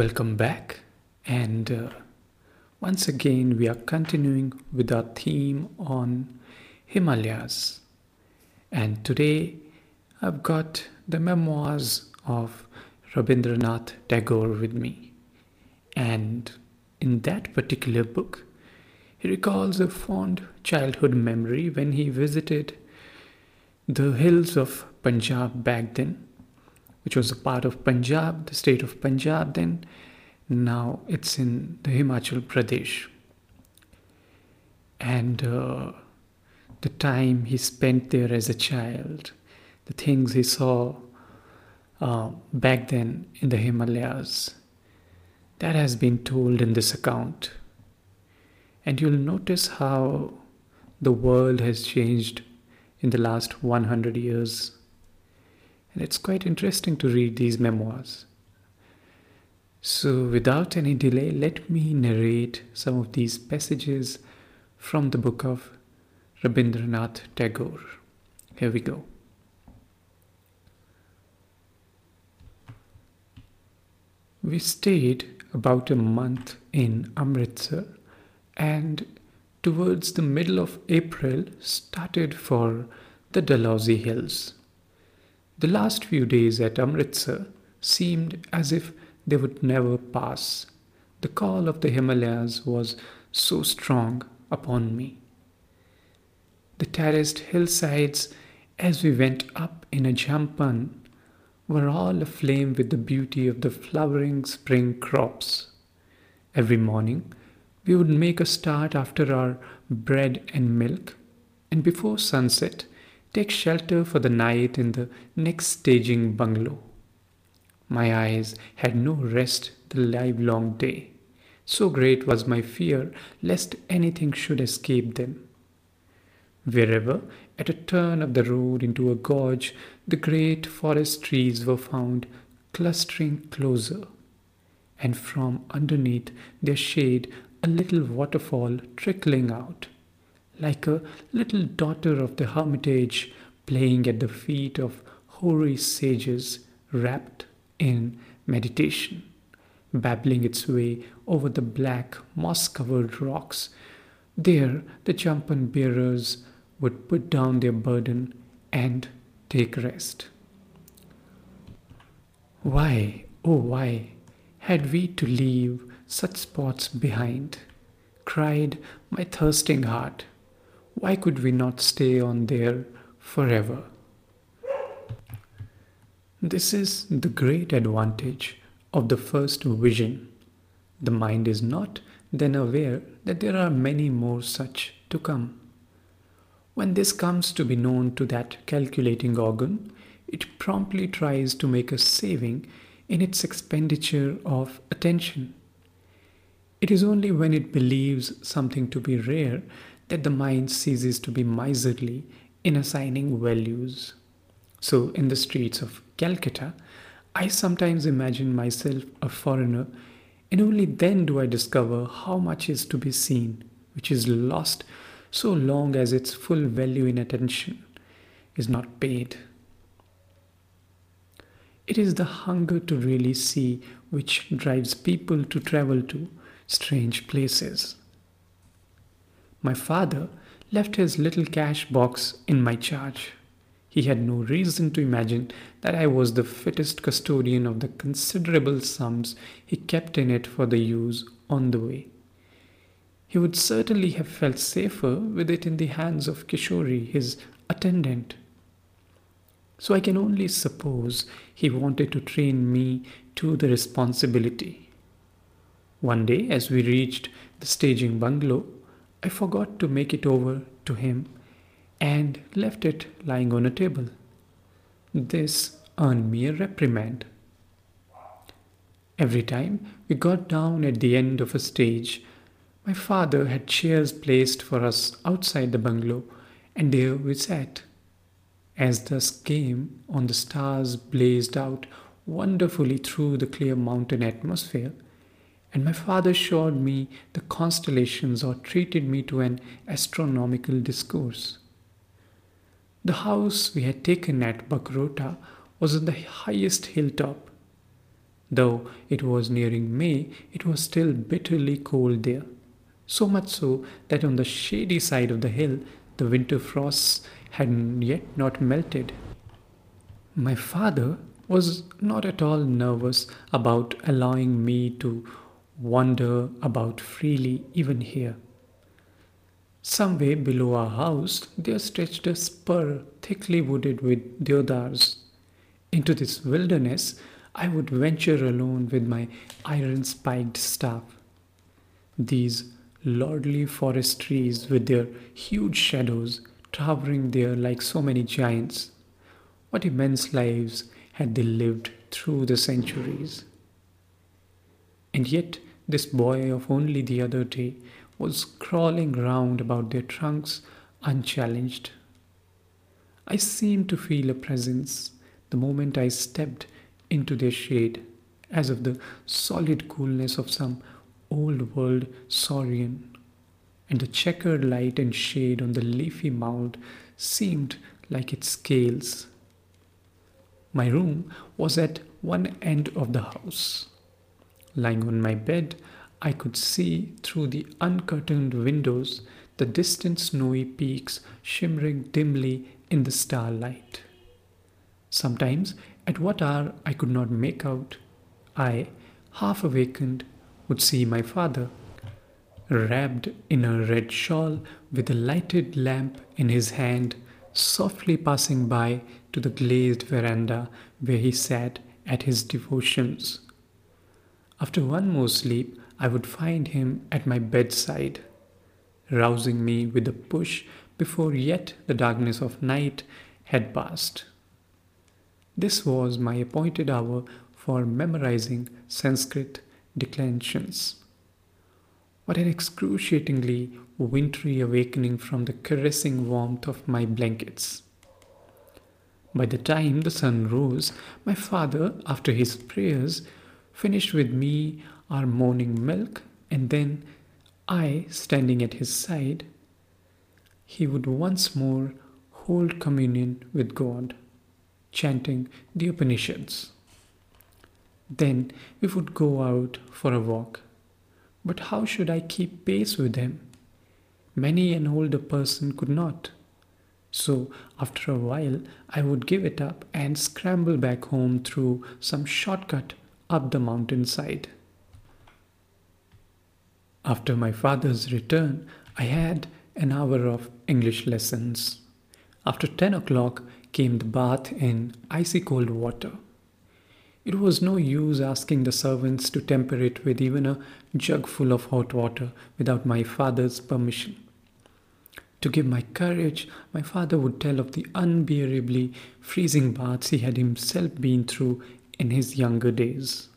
Welcome back, and uh, once again, we are continuing with our theme on Himalayas. And today, I've got the memoirs of Rabindranath Tagore with me. And in that particular book, he recalls a fond childhood memory when he visited the hills of Punjab back then which was a part of Punjab, the state of Punjab then. Now it's in the Himachal Pradesh. And uh, the time he spent there as a child, the things he saw uh, back then in the Himalayas, that has been told in this account. And you'll notice how the world has changed in the last 100 years and it's quite interesting to read these memoirs. So, without any delay, let me narrate some of these passages from the book of Rabindranath Tagore. Here we go. We stayed about a month in Amritsar and towards the middle of April started for the Dalhousie Hills. The last few days at Amritsar seemed as if they would never pass. The call of the Himalayas was so strong upon me. The terraced hillsides, as we went up in a jampan, were all aflame with the beauty of the flowering spring crops. Every morning, we would make a start after our bread and milk, and before sunset, take shelter for the night in the next staging bungalow. My eyes had no rest the livelong day. So great was my fear lest anything should escape them. Wherever, at a turn of the road into a gorge, the great forest trees were found clustering closer, and from underneath their shade a little waterfall trickling out like a little daughter of the hermitage playing at the feet of hoary sages wrapped in meditation, babbling its way over the black moss covered rocks. There, the jampan bearers would put down their burden and take rest. Why, oh, why had we to leave such spots behind? cried my thirsting heart. Why could we not stay on there forever? This is the great advantage of the first vision. The mind is not then aware that there are many more such to come. When this comes to be known to that calculating organ, it promptly tries to make a saving in its expenditure of attention. It is only when it believes something to be rare that the mind ceases to be miserly in assigning values. So, in the streets of Calcutta, I sometimes imagine myself a foreigner, and only then do I discover how much is to be seen, which is lost so long as its full value in attention is not paid. It is the hunger to really see which drives people to travel to strange places. My father left his little cash box in my charge. He had no reason to imagine that I was the fittest custodian of the considerable sums he kept in it for the use on the way. He would certainly have felt safer with it in the hands of Kishori, his attendant. So I can only suppose he wanted to train me to the responsibility. One day, as we reached the staging bungalow, I forgot to make it over to him and left it lying on a table. This earned me a reprimand. Every time we got down at the end of a stage, my father had chairs placed for us outside the bungalow, and there we sat. As dusk came on, the stars blazed out wonderfully through the clear mountain atmosphere and my father showed me the constellations or treated me to an astronomical discourse. The house we had taken at Bakrota was on the highest hilltop. Though it was nearing May, it was still bitterly cold there. So much so that on the shady side of the hill, the winter frosts had yet not melted. My father was not at all nervous about allowing me to wander about freely even here. Some way below our house, there stretched a spur thickly wooded with deodars. Into this wilderness, I would venture alone with my iron spiked staff. These lordly forest trees, with their huge shadows, towering there like so many giants, what immense lives had they lived through the centuries? And yet, this boy of only the other day was crawling round about their trunks unchallenged. I seemed to feel a presence the moment I stepped into their shade, as of the solid coolness of some old world saurian, and the checkered light and shade on the leafy mound seemed like its scales. My room was at one end of the house. Lying on my bed, I could see through the uncurtained windows the distant snowy peaks shimmering dimly in the starlight. Sometimes, at what hour I could not make out, I, half awakened, would see my father, wrapped in a red shawl with a lighted lamp in his hand, softly passing by to the glazed veranda where he sat at his devotions. After one more sleep, I would find him at my bedside, rousing me with a push before yet the darkness of night had passed. This was my appointed hour for memorizing Sanskrit declensions. What an excruciatingly wintry awakening from the caressing warmth of my blankets. By the time the sun rose, my father, after his prayers, finished with me our morning milk, and then I, standing at his side, he would once more hold communion with God, chanting the Upanishads. Then we would go out for a walk. But how should I keep pace with him? Many an older person could not. So, after a while, I would give it up and scramble back home through some shortcut up the mountainside. After my father's return, I had an hour of English lessons. After 10 o'clock came the bath in icy cold water. It was no use asking the servants to temper it with even a jug full of hot water without my father's permission. To give my courage, my father would tell of the unbearably freezing baths he had himself been through in his younger days.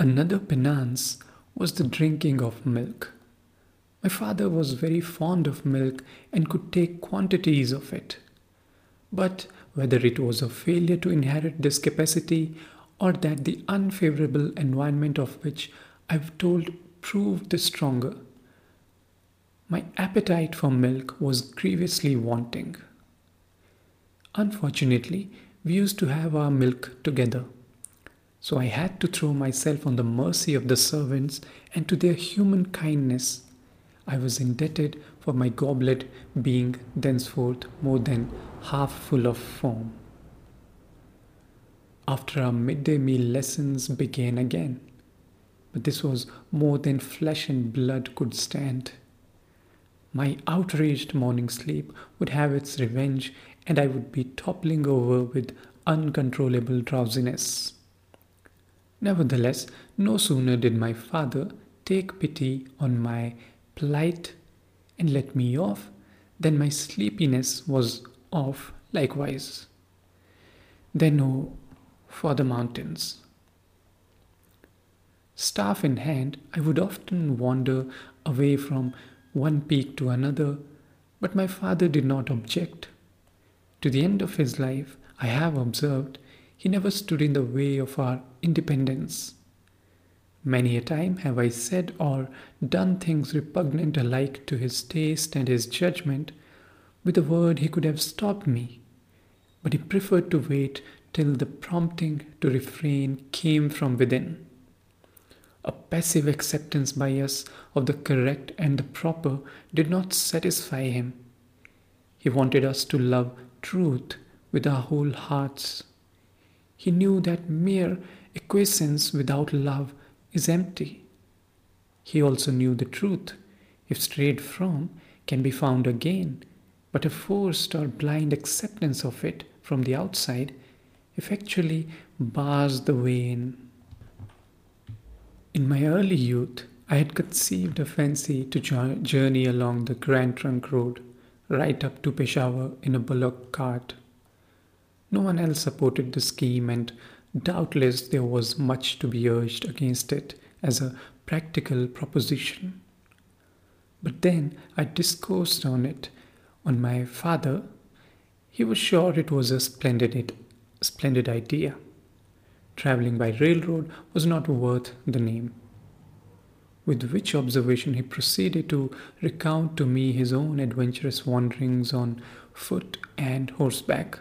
Another penance was the drinking of milk. My father was very fond of milk and could take quantities of it. But whether it was a failure to inherit this capacity or that the unfavorable environment of which I've told proved the stronger, my appetite for milk was grievously wanting. Unfortunately, we used to have our milk together. So I had to throw myself on the mercy of the servants and to their human kindness. I was indebted for my goblet being thenceforth more than half full of foam. After our midday meal lessons began again, but this was more than flesh and blood could stand. My outraged morning sleep would have its revenge, and I would be toppling over with uncontrollable drowsiness. Nevertheless, no sooner did my father take pity on my plight and let me off than my sleepiness was off likewise. Then, oh, for the mountains. Staff in hand, I would often wander away from one peak to another, but my father did not object. To the end of his life, I have observed he never stood in the way of our independence. Many a time have I said or done things repugnant alike to his taste and his judgment. With a word, he could have stopped me, but he preferred to wait till the prompting to refrain came from within. A passive acceptance by us of the correct and the proper did not satisfy him. He wanted us to love truth with our whole hearts. He knew that mere acquiescence without love is empty. He also knew the truth, if strayed from, can be found again, but a forced or blind acceptance of it from the outside effectually bars the way in. In my early youth, I had conceived a fancy to journey along the Grand Trunk Road right up to Peshawar in a bullock cart. No one else supported the scheme, and doubtless there was much to be urged against it as a practical proposition. But then I discoursed on it on my father. He was sure it was a splendid, splendid idea. Traveling by railroad was not worth the name. With which observation he proceeded to recount to me his own adventurous wanderings on foot and horseback.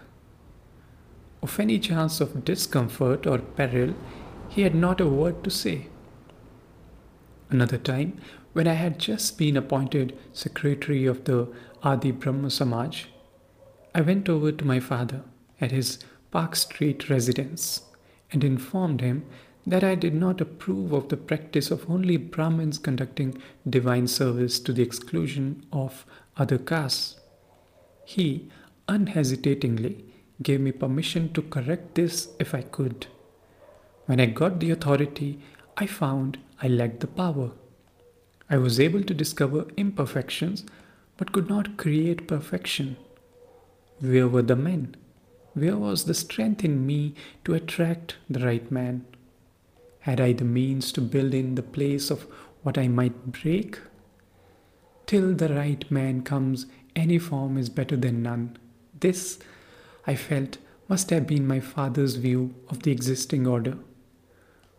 Of any chance of discomfort or peril, he had not a word to say. Another time, when I had just been appointed secretary of the Adi Brahma Samaj, I went over to my father at his Park Street residence and informed him that I did not approve of the practice of only Brahmins conducting divine service to the exclusion of other castes. He unhesitatingly gave me permission to correct this if I could. When I got the authority, I found I lacked the power. I was able to discover imperfections but could not create perfection. Where were the men? Where was the strength in me to attract the right man? Had I the means to build in the place of what I might break? Till the right man comes, any form is better than none. This, I felt, must have been my father's view of the existing order.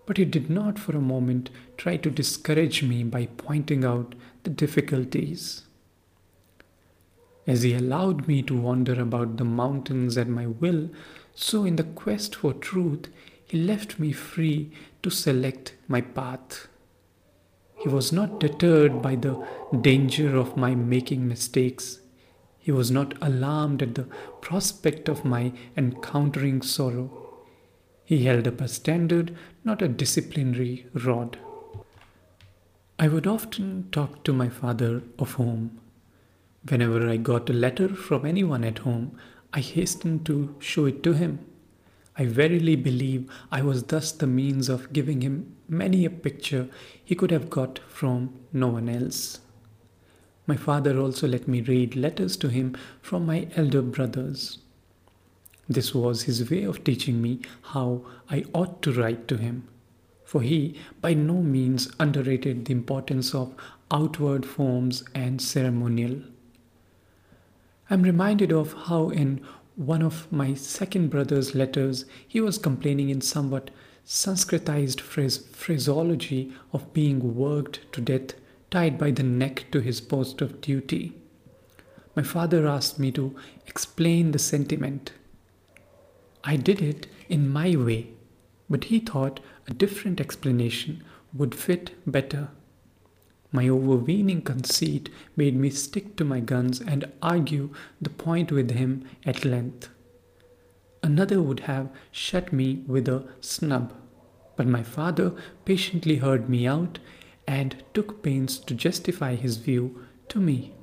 But he did not for a moment try to discourage me by pointing out the difficulties. As he allowed me to wander about the mountains at my will, so in the quest for truth, he left me free to select my path. He was not deterred by the danger of my making mistakes. He was not alarmed at the prospect of my encountering sorrow. He held up a standard, not a disciplinary rod. I would often talk to my father of home. Whenever I got a letter from anyone at home, I hastened to show it to him. I verily believe I was thus the means of giving him many a picture he could have got from no one else. My father also let me read letters to him from my elder brothers. This was his way of teaching me how I ought to write to him, for he by no means underrated the importance of outward forms and ceremonial. I am reminded of how in one of my second brother's letters he was complaining in somewhat Sanskritized phrase, phraseology of being worked to death, tied by the neck to his post of duty. My father asked me to explain the sentiment I did it in my way, but he thought a different explanation would fit better. My overweening conceit made me stick to my guns and argue the point with him at length. Another would have shut me with a snub, but my father patiently heard me out and took pains to justify his view to me.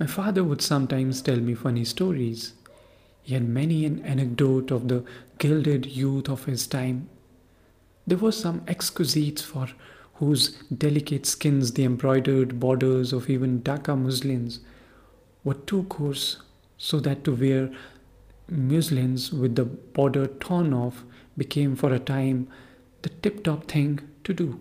My father would sometimes tell me funny stories. He had many an anecdote of the gilded youth of his time. There were some exquisites for whose delicate skins the embroidered borders of even Dhaka muslins were too coarse, so that to wear muslins with the border torn off became for a time the tip top thing to do.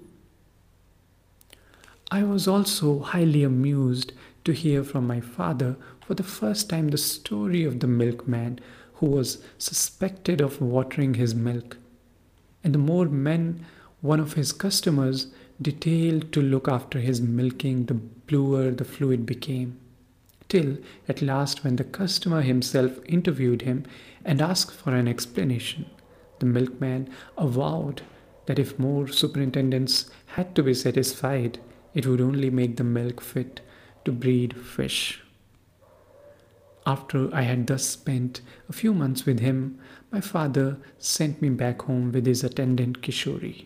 I was also highly amused to hear from my father for the first time the story of the milkman who was suspected of watering his milk. And the more men one of his customers detailed to look after his milking, the bluer the fluid became. till at last, when the customer himself interviewed him and asked for an explanation, the milkman avowed that if more superintendents had to be satisfied, it would only make the milk fit to breed fish. After I had thus spent a few months with him, my father sent me back home with his attendant Kishori.